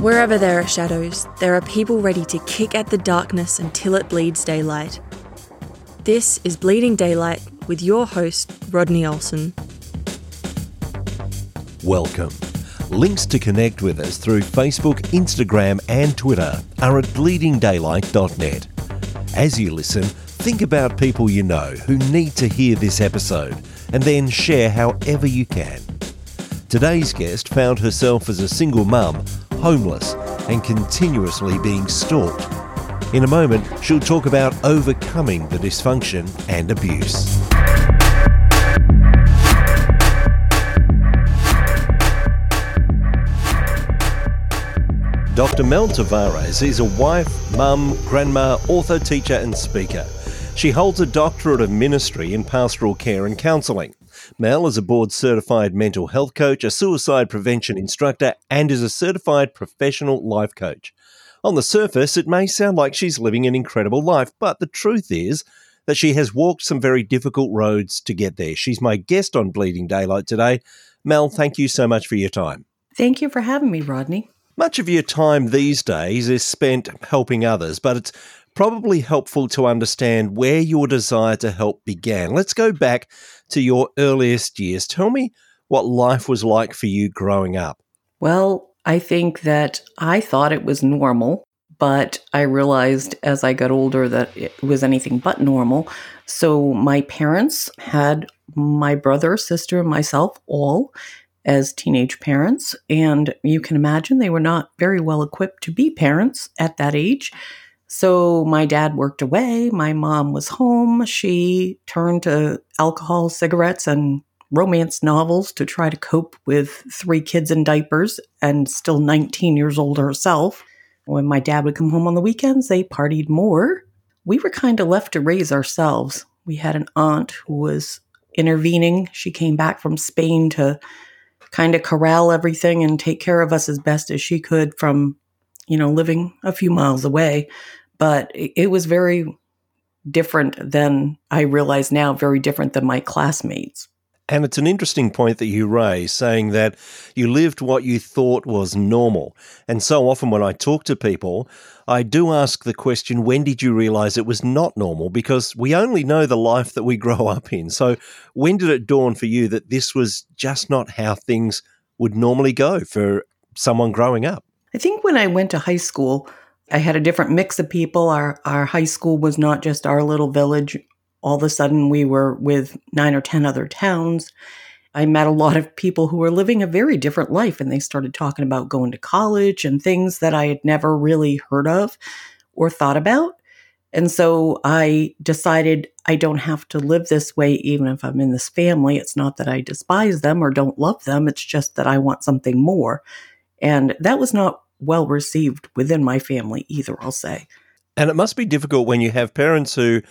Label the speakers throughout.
Speaker 1: Wherever there are shadows, there are people ready to kick at the darkness until it bleeds daylight. This is Bleeding Daylight with your host, Rodney Olson.
Speaker 2: Welcome. Links to connect with us through Facebook, Instagram, and Twitter are at bleedingdaylight.net. As you listen, think about people you know who need to hear this episode and then share however you can. Today's guest found herself as a single mum, homeless, and continuously being stalked. In a moment, she'll talk about overcoming the dysfunction and abuse. Dr. Mel Tavares is a wife, mum, grandma, author, teacher, and speaker. She holds a doctorate of ministry in pastoral care and counselling. Mel is a board certified mental health coach, a suicide prevention instructor, and is a certified professional life coach. On the surface, it may sound like she's living an incredible life, but the truth is that she has walked some very difficult roads to get there. She's my guest on Bleeding Daylight today. Mel, thank you so much for your time.
Speaker 3: Thank you for having me, Rodney.
Speaker 2: Much of your time these days is spent helping others, but it's probably helpful to understand where your desire to help began. Let's go back to your earliest years. Tell me what life was like for you growing up.
Speaker 3: Well, I think that I thought it was normal, but I realized as I got older that it was anything but normal. So my parents had my brother, sister, and myself all as teenage parents. And you can imagine they were not very well equipped to be parents at that age. So my dad worked away. My mom was home. She turned to alcohol, cigarettes, and romance novels to try to cope with three kids in diapers and still 19 years old herself. When my dad would come home on the weekends, they partied more. We were kind of left to raise ourselves. We had an aunt who was intervening. She came back from Spain to kind of corral everything and take care of us as best as she could from, you know, living a few miles away. But it was very different than I realize now, very different than my classmates.
Speaker 2: And it's an interesting point that you raise, saying that you lived what you thought was normal. And so often when I talk to people, I do ask the question, when did you realize it was not normal? Because we only know the life that we grow up in. So when did it dawn for you that this was just not how things would normally go for someone growing up?
Speaker 3: I think when I went to high school, I had a different mix of people. Our our high school was not just our little village all of a sudden we were with nine or 10 other towns. I met a lot of people who were living a very different life and they started talking about going to college and things that I had never really heard of or thought about. And so I decided I don't have to live this way even if I'm in this family. It's not that I despise them or don't love them, it's just that I want something more. And that was not well received within my family either, I'll say.
Speaker 2: And it must be difficult when you have parents who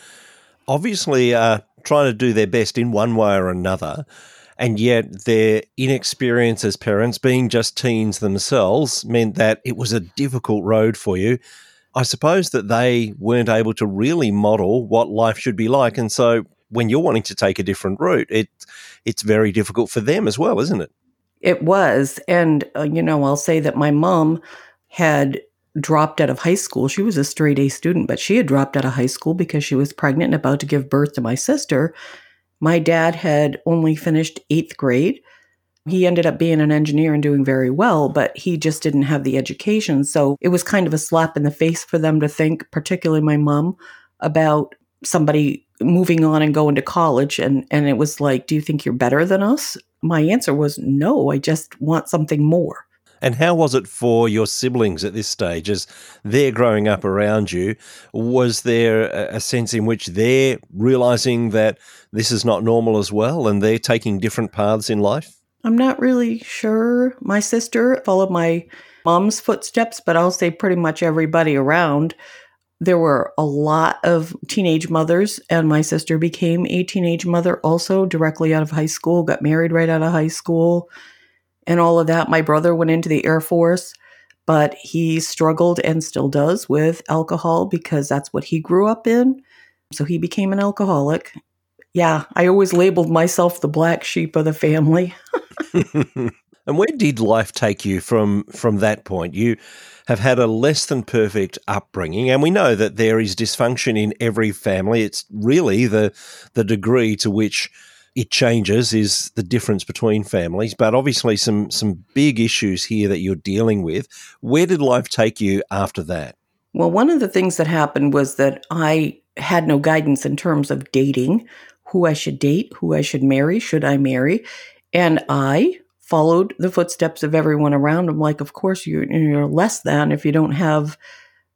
Speaker 2: obviously are trying to do their best in one way or another. And yet, their inexperience as parents, being just teens themselves, meant that it was a difficult road for you. I suppose that they weren't able to really model what life should be like. And so, when you're wanting to take a different route, it, it's very difficult for them as well, isn't it?
Speaker 3: It was. And, uh, you know, I'll say that my mom had dropped out of high school. She was a straight A student, but she had dropped out of high school because she was pregnant and about to give birth to my sister. My dad had only finished eighth grade. He ended up being an engineer and doing very well, but he just didn't have the education. So it was kind of a slap in the face for them to think, particularly my mom, about somebody moving on and going to college. And, and it was like, Do you think you're better than us? My answer was, No, I just want something more.
Speaker 2: And how was it for your siblings at this stage as they're growing up around you? Was there a sense in which they're realizing that this is not normal as well and they're taking different paths in life?
Speaker 3: I'm not really sure. My sister followed my mom's footsteps, but I'll say pretty much everybody around. There were a lot of teenage mothers, and my sister became a teenage mother also directly out of high school, got married right out of high school and all of that. My brother went into the Air Force, but he struggled and still does with alcohol because that's what he grew up in. So he became an alcoholic. Yeah, I always labeled myself the black sheep of the family.
Speaker 2: And where did life take you from from that point? You have had a less than perfect upbringing, and we know that there is dysfunction in every family. It's really the the degree to which it changes is the difference between families, but obviously some some big issues here that you're dealing with. Where did life take you after that?
Speaker 3: Well, one of the things that happened was that I had no guidance in terms of dating, who I should date, who I should marry, should I marry, and I followed the footsteps of everyone around. I'm like, of course you, you're less than if you don't have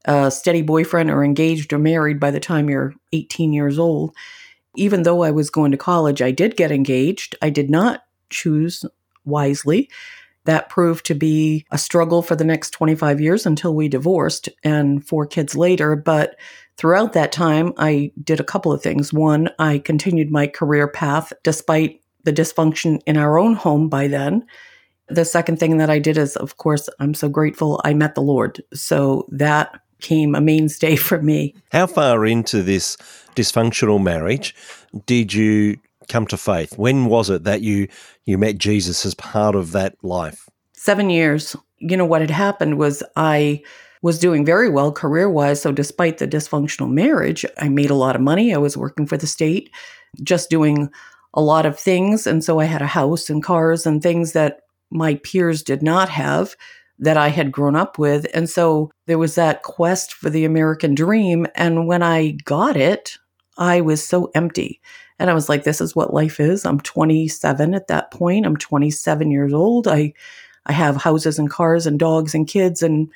Speaker 3: a steady boyfriend or engaged or married by the time you're 18 years old. Even though I was going to college, I did get engaged. I did not choose wisely. That proved to be a struggle for the next 25 years until we divorced and four kids later. But throughout that time, I did a couple of things. One, I continued my career path despite the dysfunction in our own home by then. The second thing that I did is, of course, I'm so grateful I met the Lord. So that came a mainstay for me.
Speaker 2: How far into this dysfunctional marriage did you come to faith? When was it that you you met Jesus as part of that life?
Speaker 3: 7 years. You know what had happened was I was doing very well career wise. So, despite the dysfunctional marriage, I made a lot of money. I was working for the state, just doing a lot of things. And so I had a house and cars and things that my peers did not have that I had grown up with. And so there was that quest for the American dream. And when I got it, I was so empty. And I was like, this is what life is. I'm 27 at that point. I'm 27 years old. I, I have houses and cars and dogs and kids and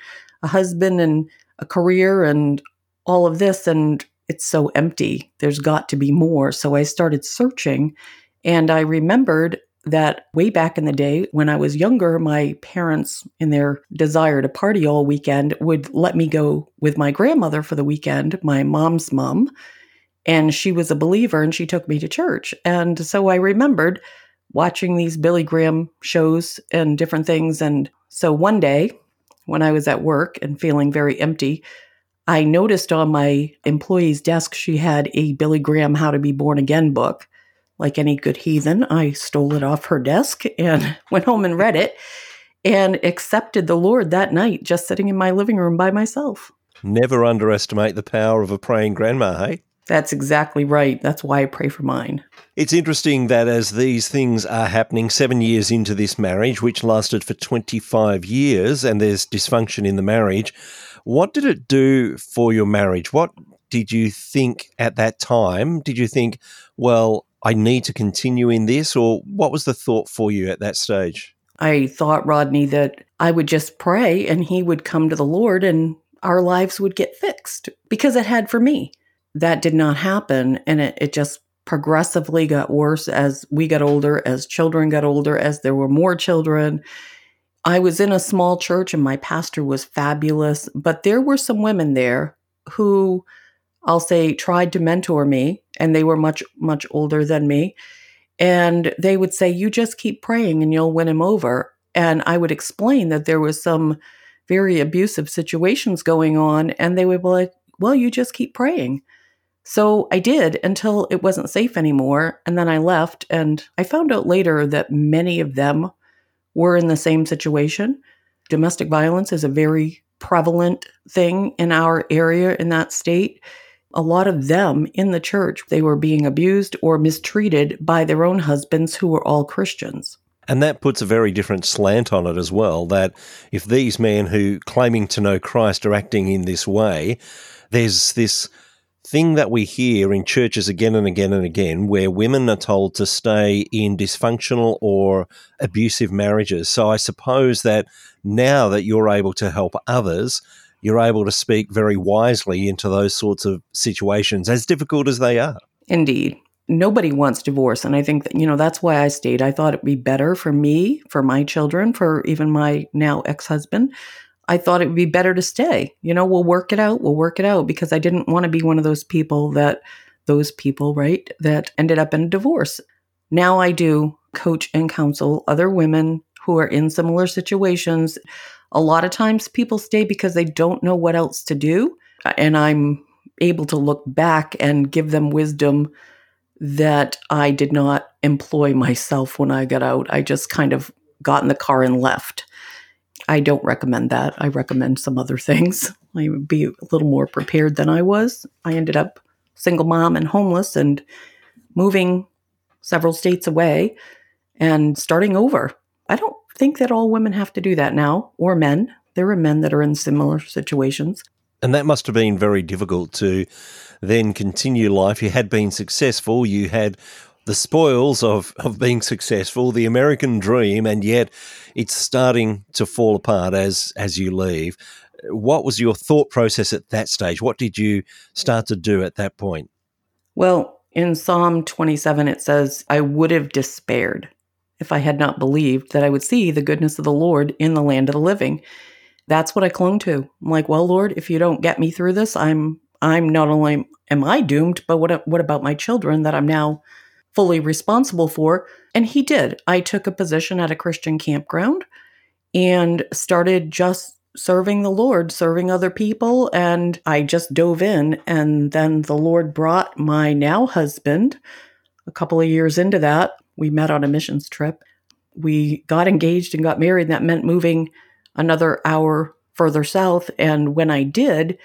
Speaker 3: a husband and a career and all of this. And it's so empty. There's got to be more. So I started searching and I remembered that way back in the day when I was younger, my parents, in their desire to party all weekend, would let me go with my grandmother for the weekend, my mom's mom. And she was a believer and she took me to church. And so I remembered watching these Billy Graham shows and different things. And so one day when I was at work and feeling very empty, I noticed on my employee's desk she had a Billy Graham How to Be Born Again book. Like any good heathen, I stole it off her desk and went home and read it and accepted the Lord that night, just sitting in my living room by myself.
Speaker 2: Never underestimate the power of a praying grandma, hey?
Speaker 3: That's exactly right. That's why I pray for mine.
Speaker 2: It's interesting that as these things are happening seven years into this marriage, which lasted for 25 years, and there's dysfunction in the marriage, what did it do for your marriage? What did you think at that time? Did you think, well, I need to continue in this? Or what was the thought for you at that stage?
Speaker 3: I thought, Rodney, that I would just pray and he would come to the Lord and our lives would get fixed because it had for me. That did not happen. And it, it just progressively got worse as we got older, as children got older, as there were more children. I was in a small church and my pastor was fabulous, but there were some women there who I'll say tried to mentor me and they were much much older than me. And they would say you just keep praying and you'll win him over. And I would explain that there was some very abusive situations going on and they would be like well you just keep praying. So I did until it wasn't safe anymore and then I left and I found out later that many of them were in the same situation. Domestic violence is a very prevalent thing in our area in that state. A lot of them in the church, they were being abused or mistreated by their own husbands who were all Christians.
Speaker 2: And that puts a very different slant on it as well. That if these men who claiming to know Christ are acting in this way, there's this thing that we hear in churches again and again and again where women are told to stay in dysfunctional or abusive marriages. So I suppose that now that you're able to help others, you're able to speak very wisely into those sorts of situations, as difficult as they are.
Speaker 3: Indeed. Nobody wants divorce. And I think that, you know, that's why I stayed. I thought it'd be better for me, for my children, for even my now ex husband I thought it would be better to stay. You know, we'll work it out. We'll work it out because I didn't want to be one of those people that, those people, right, that ended up in a divorce. Now I do coach and counsel other women who are in similar situations. A lot of times people stay because they don't know what else to do. And I'm able to look back and give them wisdom that I did not employ myself when I got out. I just kind of got in the car and left. I don't recommend that. I recommend some other things. I would be a little more prepared than I was. I ended up single mom and homeless and moving several states away and starting over. I don't think that all women have to do that now, or men. There are men that are in similar situations.
Speaker 2: And that must have been very difficult to then continue life. You had been successful, you had the spoils of, of being successful, the American dream, and yet it's starting to fall apart as as you leave. What was your thought process at that stage? What did you start to do at that point?
Speaker 3: Well, in Psalm 27, it says, I would have despaired if I had not believed that I would see the goodness of the Lord in the land of the living. That's what I clung to. I'm like, well, Lord, if you don't get me through this, I'm I'm not only am I doomed, but what what about my children that I'm now fully responsible for? And he did. I took a position at a Christian campground and started just serving the Lord, serving other people, and I just dove in and then the Lord brought my now husband a couple of years into that. We met on a missions trip. We got engaged and got married. And that meant moving another hour further south. And when I did,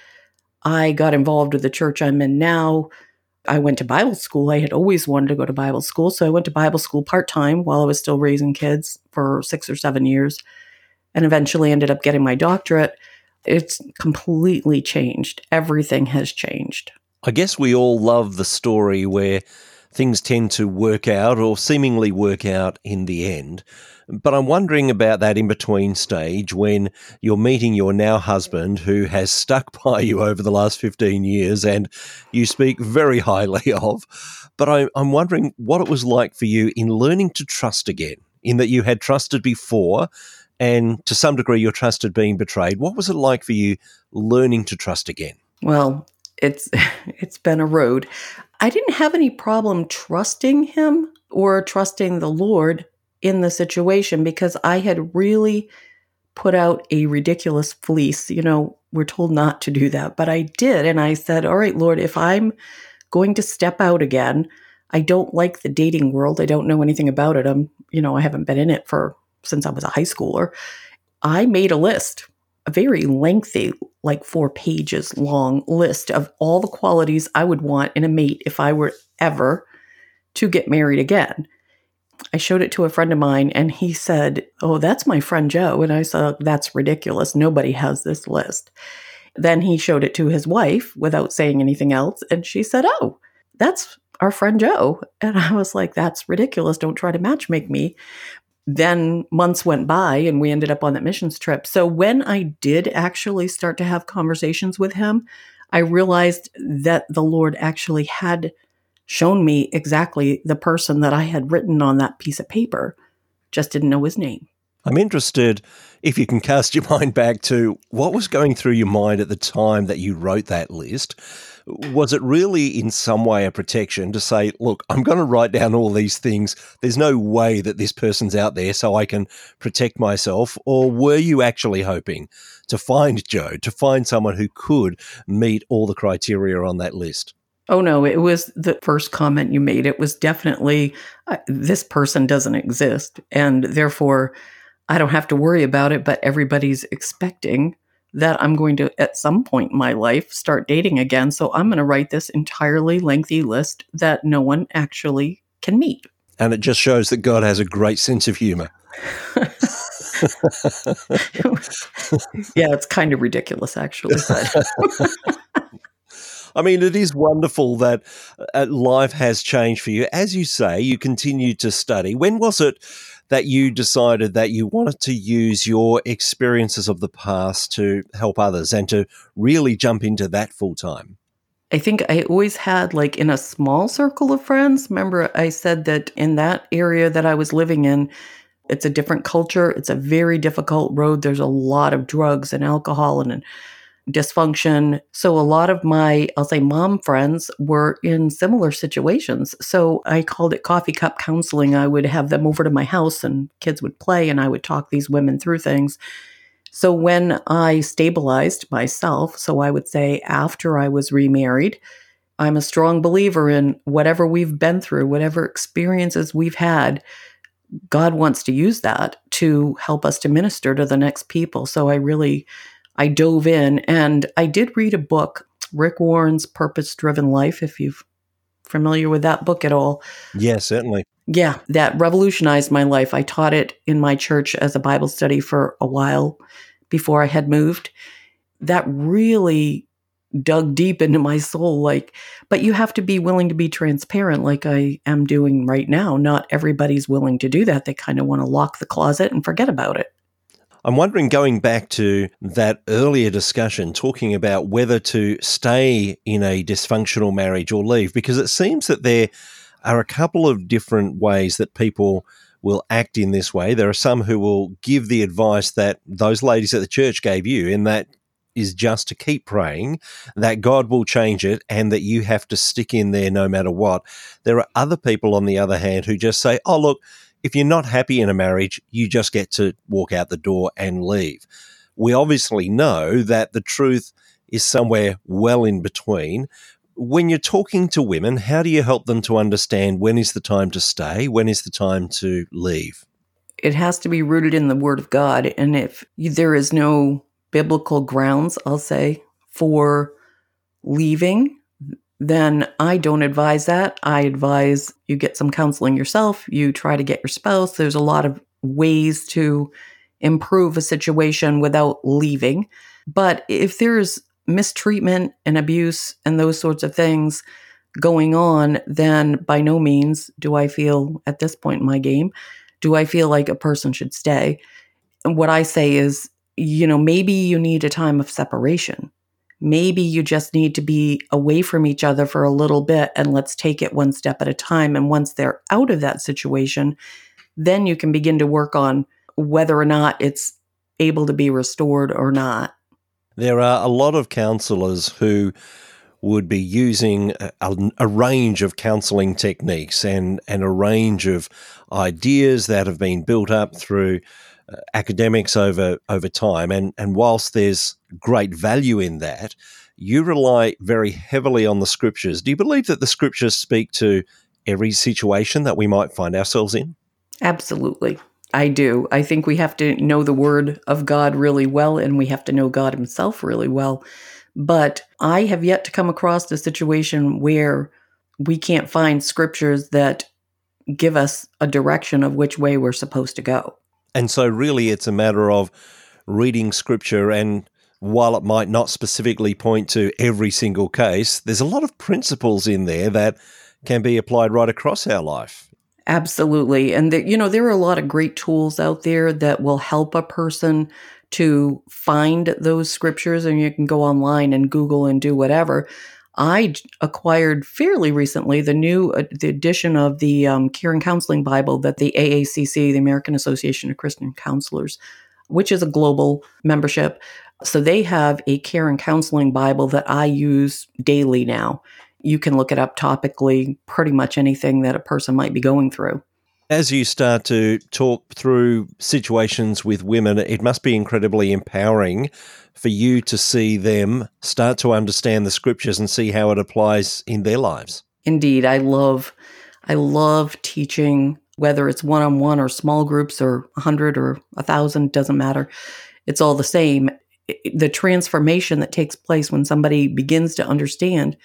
Speaker 3: I got involved with the church I'm in now. I went to Bible school. I had always wanted to go to Bible school. So I went to Bible school part time while I was still raising kids for six or seven years and eventually ended up getting my doctorate. It's completely changed. Everything has changed.
Speaker 2: I guess we all love the story where things tend to work out or seemingly work out in the end. But I'm wondering about that in between stage when you're meeting your now husband who has stuck by you over the last 15 years and you speak very highly of. But I, am wondering what it was like for you in learning to trust again, in that you had trusted before and to some degree your trust had been betrayed. What was it like for you learning to trust again?
Speaker 3: Well, it's it's been a road. I didn't have any problem trusting him or trusting the Lord in the situation because I had really put out a ridiculous fleece. You know, we're told not to do that, but I did. And I said, All right, Lord, if I'm going to step out again, I don't like the dating world. I don't know anything about it. I'm, you know, I haven't been in it for since I was a high schooler. I made a list, a very lengthy, like four pages long list of all the qualities I would want in a mate if I were ever to get married again. I showed it to a friend of mine and he said, Oh, that's my friend Joe. And I said, That's ridiculous. Nobody has this list. Then he showed it to his wife without saying anything else. And she said, Oh, that's our friend Joe. And I was like, That's ridiculous. Don't try to matchmake me. Then months went by and we ended up on that missions trip. So when I did actually start to have conversations with him, I realized that the Lord actually had shown me exactly the person that I had written on that piece of paper, just didn't know his name.
Speaker 2: I'm interested if you can cast your mind back to what was going through your mind at the time that you wrote that list. Was it really in some way a protection to say, look, I'm going to write down all these things. There's no way that this person's out there so I can protect myself? Or were you actually hoping to find Joe, to find someone who could meet all the criteria on that list?
Speaker 3: Oh no, it was the first comment you made. It was definitely uh, this person doesn't exist, and therefore I don't have to worry about it. But everybody's expecting that I'm going to, at some point in my life, start dating again. So I'm going to write this entirely lengthy list that no one actually can meet.
Speaker 2: And it just shows that God has a great sense of humor.
Speaker 3: yeah, it's kind of ridiculous, actually.
Speaker 2: I mean, it is wonderful that uh, life has changed for you. As you say, you continue to study. When was it that you decided that you wanted to use your experiences of the past to help others and to really jump into that full time?
Speaker 3: I think I always had like in a small circle of friends. Remember, I said that in that area that I was living in, it's a different culture. It's a very difficult road. There's a lot of drugs and alcohol and dysfunction. So a lot of my, I'll say mom friends were in similar situations. So I called it coffee cup counseling. I would have them over to my house and kids would play and I would talk these women through things. So when I stabilized myself, so I would say after I was remarried, I'm a strong believer in whatever we've been through, whatever experiences we've had, God wants to use that to help us to minister to the next people. So I really I dove in and I did read a book, Rick Warren's Purpose Driven Life, if you've familiar with that book at all.
Speaker 2: Yeah, certainly.
Speaker 3: Yeah, that revolutionized my life. I taught it in my church as a Bible study for a while before I had moved. That really dug deep into my soul like but you have to be willing to be transparent like I am doing right now. Not everybody's willing to do that. They kind of want to lock the closet and forget about it.
Speaker 2: I'm wondering, going back to that earlier discussion, talking about whether to stay in a dysfunctional marriage or leave, because it seems that there are a couple of different ways that people will act in this way. There are some who will give the advice that those ladies at the church gave you, and that is just to keep praying that God will change it and that you have to stick in there no matter what. There are other people, on the other hand, who just say, oh, look, if you're not happy in a marriage, you just get to walk out the door and leave. We obviously know that the truth is somewhere well in between. When you're talking to women, how do you help them to understand when is the time to stay, when is the time to leave?
Speaker 3: It has to be rooted in the Word of God. And if there is no biblical grounds, I'll say, for leaving, then I don't advise that. I advise you get some counseling yourself, you try to get your spouse. There's a lot of ways to improve a situation without leaving. But if there's mistreatment and abuse and those sorts of things going on, then by no means do I feel at this point in my game, do I feel like a person should stay. And what I say is, you know, maybe you need a time of separation maybe you just need to be away from each other for a little bit and let's take it one step at a time. And once they're out of that situation, then you can begin to work on whether or not it's able to be restored or not.
Speaker 2: There are a lot of counselors who would be using a, a, range of counseling techniques and, and a range of ideas that have been built up through academics over over time, and and whilst there's great value in that, you rely very heavily on the scriptures. Do you believe that the scriptures speak to every situation that we might find ourselves in?
Speaker 3: Absolutely. I do. I think we have to know the word of God really well and we have to know God himself really well. But I have yet to come across a situation where we can't find scriptures that give us a direction of which way we're supposed to go.
Speaker 2: And so, really, it's a matter of reading scripture. And while it might not specifically point to every single case, there's a lot of principles in there that can be applied right across our life.
Speaker 3: Absolutely. And, the, you know, there are a lot of great tools out there that will help a person to find those scriptures. And you can go online and Google and do whatever. I acquired fairly recently the new uh, the edition of the um, Care and Counseling Bible that the AACC, the American Association of Christian Counselors, which is a global membership. So they have a care and counseling Bible that I use daily now. You can look it up topically, pretty much anything that a person might be going through.
Speaker 2: As you start to talk through situations with women, it must be incredibly empowering for you to see them start to understand the scriptures and see how it applies in their lives.
Speaker 3: Indeed, I love I love teaching whether it's one-on-one or small groups or 100 or 1000 doesn't matter. It's all the same. The transformation that takes place when somebody begins to understand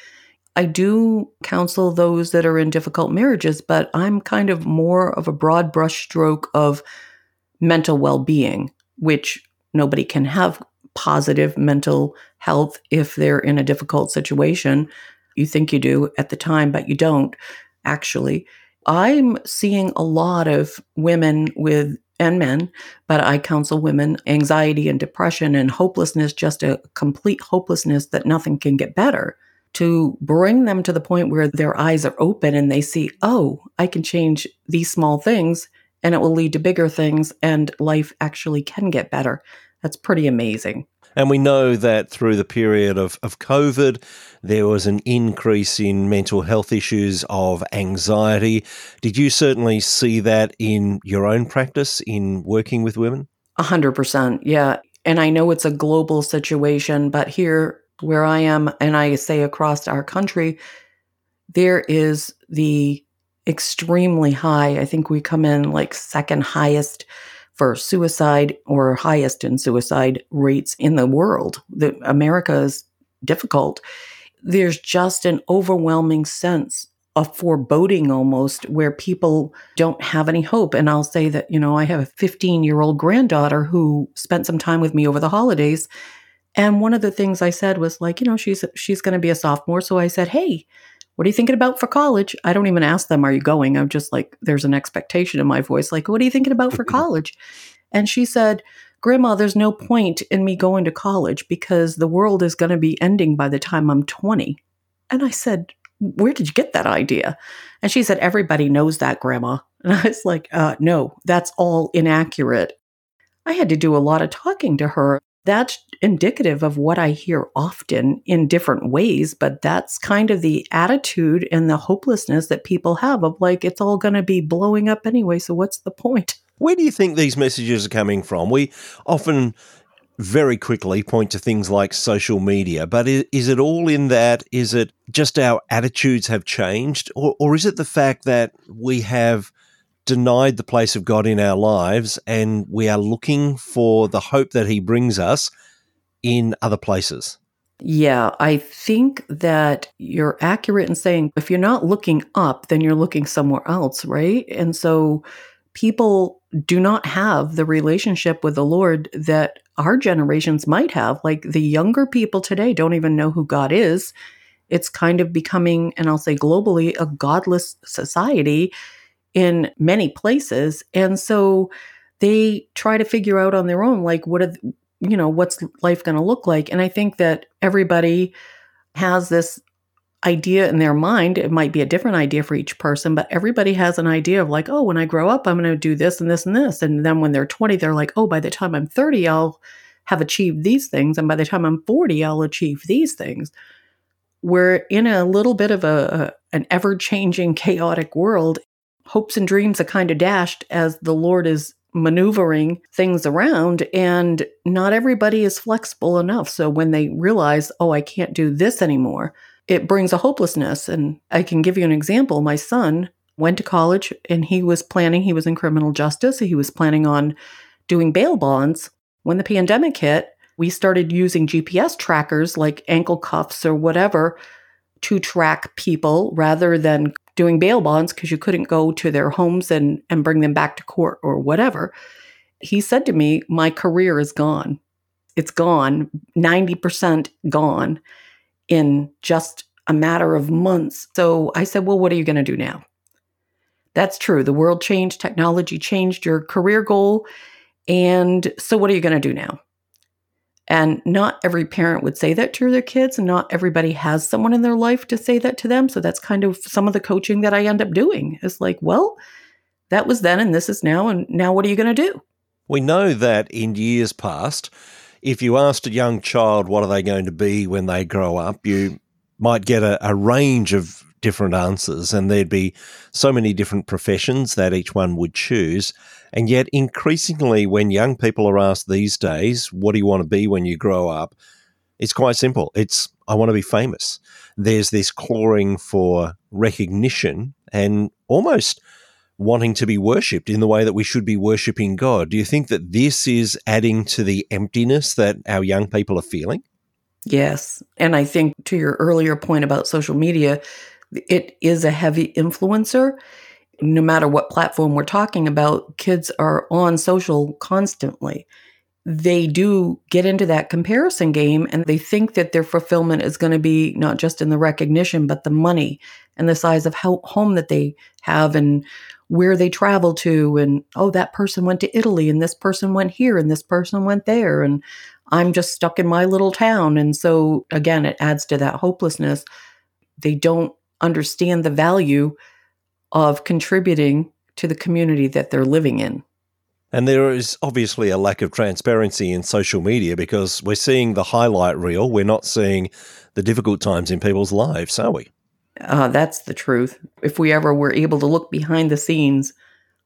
Speaker 3: I do counsel those that are in difficult marriages, but I'm kind of more of a broad brushstroke of mental well being, which nobody can have positive mental health if they're in a difficult situation. You think you do at the time, but you don't actually. I'm seeing a lot of women with and men, but I counsel women anxiety and depression and hopelessness, just a complete hopelessness that nothing can get better to bring them to the point where their eyes are open and they see, oh, I can change these small things and it will lead to bigger things and life actually can get better. That's pretty amazing.
Speaker 2: And we know that through the period of, of COVID, there was an increase in mental health issues of anxiety. Did you certainly see that in your own practice in working with women?
Speaker 3: A hundred percent. Yeah. And I know it's a global situation, but here where I am, and I say across our country, there is the extremely high, I think we come in like second highest for suicide or highest in suicide rates in the world. The, America is difficult. There's just an overwhelming sense a foreboding almost where people don't have any hope. And I'll say that, you know, I have a 15 year old granddaughter who spent some time with me over the holidays. And one of the things I said was like, you know, she's she's going to be a sophomore. So I said, hey, what are you thinking about for college? I don't even ask them, are you going? I'm just like, there's an expectation in my voice, like, what are you thinking about for college? And she said, Grandma, there's no point in me going to college because the world is going to be ending by the time I'm 20. And I said, where did you get that idea? And she said, everybody knows that, grandma. And I was like, uh, no, that's all inaccurate. I had to do a lot of talking to her. That's indicative of what I hear often in different ways, but that's kind of the attitude and the hopelessness that people have of like, it's all going to be blowing up anyway. So what's the point?
Speaker 2: Where do you think these messages are coming from? We often very quickly point to things like social media, but is, is, it all in that? Is it just our attitudes have changed? Or, or is it the fact that we have denied the place of God in our lives and we are looking for the hope that He brings us in other places?
Speaker 3: Yeah, I think that you're accurate in saying if you're not looking up, then you're looking somewhere else, right? And so people do not have the relationship with the Lord that our generations might have. Like the younger people today don't even know who God is. It's kind of becoming, and I'll say globally, a godless society in many places. And so they try to figure out on their own, like, what are, you know, what's life going to look like? And I think that everybody has this idea in their mind. It might be a different idea for each person, but everybody has an idea of like, oh, when I grow up, I'm going to do this and this and this. And then when they're 20, they're like, oh, by the time I'm 30, I'll have achieved these things. And by the time I'm 40, I'll achieve these things. We're in a little bit of a, a an ever changing, chaotic world. Hopes and dreams are kind of dashed as the Lord is maneuvering things around and not everybody is flexible enough so when they realize oh i can't do this anymore it brings a hopelessness. And I can give you an example. My son went to college and he was planning, he was in criminal justice. He was planning on doing bail bonds. When the pandemic hit, we started using GPS trackers like ankle cuffs or whatever to track people rather than doing bail bonds because you couldn't go to their homes and, and bring them back to court or whatever. He said to me, My career is gone. It's gone, 90% gone in just a matter of months. So I said, Well, what are you going to do now? That's true. The world changed, technology changed your career goal. And so what are you going to do now? And not every parent would say that to their kids, and not everybody has someone in their life to say that to them. So that's kind of some of the coaching that I end up doing is like, well, that was then and this is now. And now what are you going to do?
Speaker 2: We know that in years past, if you asked a young child what are they going to be when they grow up, you might get a, a range of different answers, and there'd be so many different professions that each one would choose. And yet, increasingly, when young people are asked these days, what do you want to be when you grow up? It's quite simple. It's, I want to be famous. There's this clawing for recognition and almost wanting to be worshipped in the way that we should be worshipping God. Do you think that this is adding to the emptiness that our young people are feeling?
Speaker 3: Yes. And I think to your earlier point about social media, it is a heavy influencer. No matter what platform we're talking about, kids are on social constantly. They do get into that comparison game and they think that their fulfillment is going to be not just in the recognition, but the money and the size of home that they have and where they travel to and oh that person went to Italy and this person went here and this person went there and I'm just stuck in my little town and so again it adds to that hopelessness they don't understand the value of contributing to the community that they're living in
Speaker 2: and there is obviously a lack of transparency in social media because we're seeing the highlight reel we're not seeing the difficult times in people's lives are we
Speaker 3: uh, that's the truth. If we ever were able to look behind the scenes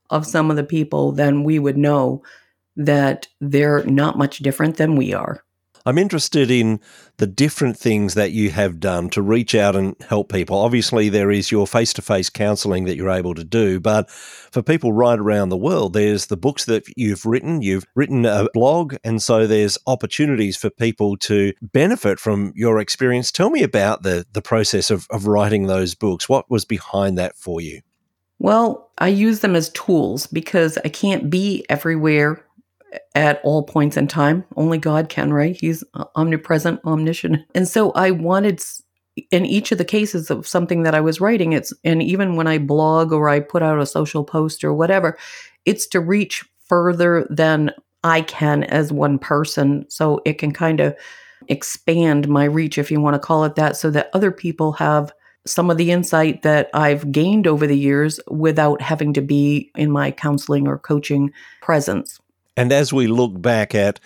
Speaker 3: of some of the people, then we would know that they're not much different than we are.
Speaker 2: I'm interested in the different things that you have done to reach out and help people. Obviously, there is your face to face counseling that you're able to do, but for people right around the world, there's the books that you've written. You've written a blog, and so there's opportunities for people to benefit from your experience. Tell me about the, the process of, of writing those books. What was behind that for you?
Speaker 3: Well, I use them as tools because I can't be everywhere at all points in time. Only God can, right? He's uh, omnipresent, omniscient. And so I wanted in each of the cases of something that I was writing, it's and even when I blog or I put out a social post or whatever, it's to reach further than I can as one person. So it can kind of expand my reach, if you want to call it that, so that other people have some of the insight that I've gained over the years without having to be in my counseling or coaching presence.
Speaker 2: And as we look back at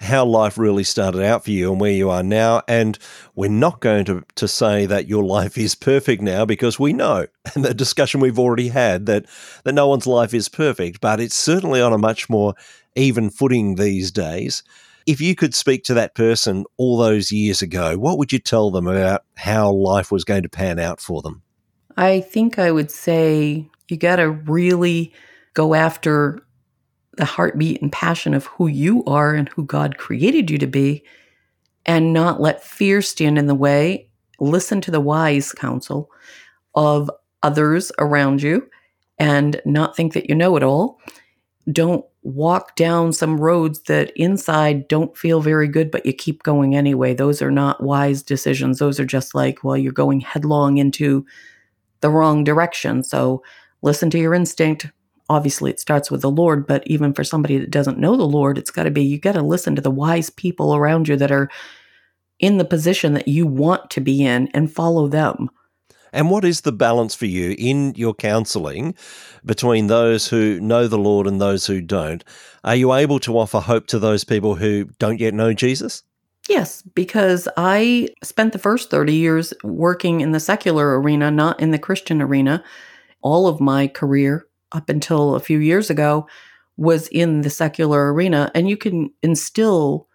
Speaker 2: how life really started out for you and where you are now, and we're not going to, to say that your life is perfect now because we know, and the discussion we've already had, that, that no one's life is perfect, but it's certainly on a much more even footing these days. If you could speak to that person all those years ago, what would you tell them about how life was going to pan out for them?
Speaker 3: I think I would say you got to really go after the heartbeat and passion of who you are and who God created you to be, and not let fear stand in the way. Listen to the wise counsel of others around you and not think that you know it all. Don't walk down some roads that inside don't feel very good, but you keep going anyway. Those are not wise decisions. Those are just like, well, you're going headlong into the wrong direction. So listen to your instinct, obviously it starts with the Lord, but even for somebody that doesn't know the Lord, it's got to be you got to listen to the wise people around you that are in the position that you want to be in and follow them.
Speaker 2: And what is the balance for you in your counseling between those who know the Lord and those who don't? Are you able to offer hope to those people who don't yet know Jesus?
Speaker 3: Yes, because I spent the first 30 years working in the secular arena, not in the Christian arena. All of my career up until a few years ago was in the secular arena and you can instill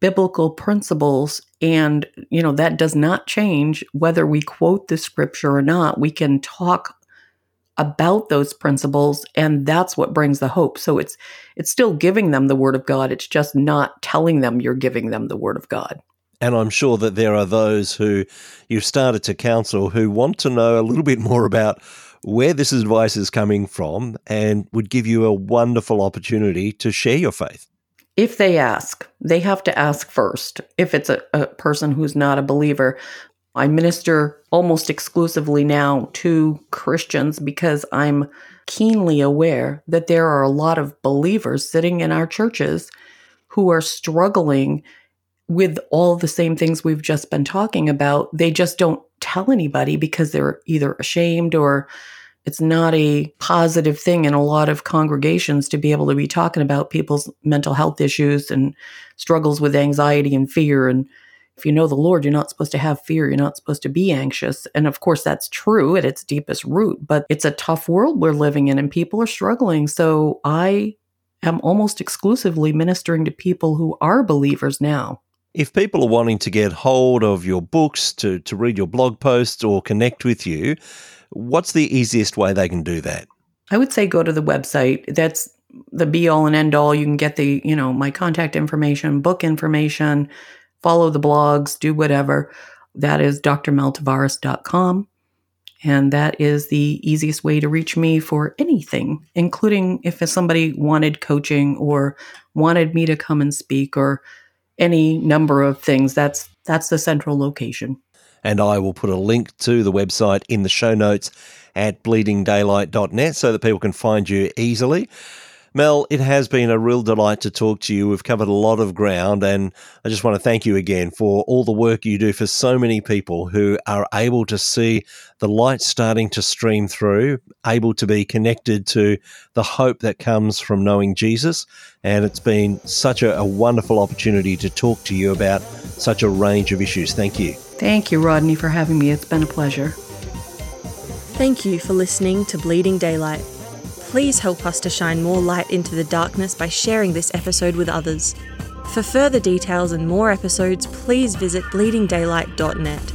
Speaker 3: biblical principles and you know that does not change whether we quote the scripture or not. We can talk about those principles and that's what brings the hope. So it's it's still giving them the word of god. It's just not telling them you're giving them the word of god.
Speaker 2: And I'm sure that there are those who you've started to counsel who want to know a little bit more about where this advice is coming from and would give you a wonderful opportunity to share your faith.
Speaker 3: If they ask, they have to ask first. If it's a, a person who's not a believer, I minister almost exclusively now to Christians because I'm keenly aware that there are a lot of believers sitting in our churches who are struggling with all the same things we've just been talking about. They just don't tell anybody because they're either ashamed or it's not a positive thing in a lot of congregations to be able to be talking about people's mental health issues and struggles with anxiety and fear. And if you know the Lord, you're not supposed to have fear. You're not supposed to be anxious. And of course, that's true at its deepest root, but it's a tough world we're living in and people are struggling. So I am almost exclusively ministering to people who are believers now.
Speaker 2: If people are wanting to get hold of your books, to, to read your blog posts, or connect with you, what's the easiest way they can do that?
Speaker 3: I would say go to the website. That's the be all and end all. You can get the, you know, my contact information, book information, follow the blogs, do whatever. That is drmeltavares.com. And that is the easiest way to reach me for anything, including if somebody wanted coaching or wanted me to come and speak or any number of things. That's that's the central location.
Speaker 2: And I will put a link to the website in the show notes at bleedingdaylight.net so that people can find you easily. Mel, it has been a real delight to talk to you. We've covered a lot of ground, and I just want to thank you again for all the work you do for so many people who are able to see the light starting to stream through, able to be connected to the hope that comes from knowing Jesus. And it's been such a, a wonderful opportunity to talk to you about such a range of issues. Thank you.
Speaker 3: Thank you, Rodney, for having me. It's been a pleasure.
Speaker 1: Thank you for listening to Bleeding Daylight. Please help us to shine more light into the darkness by sharing this episode with others. For further details and more episodes, please visit bleedingdaylight.net.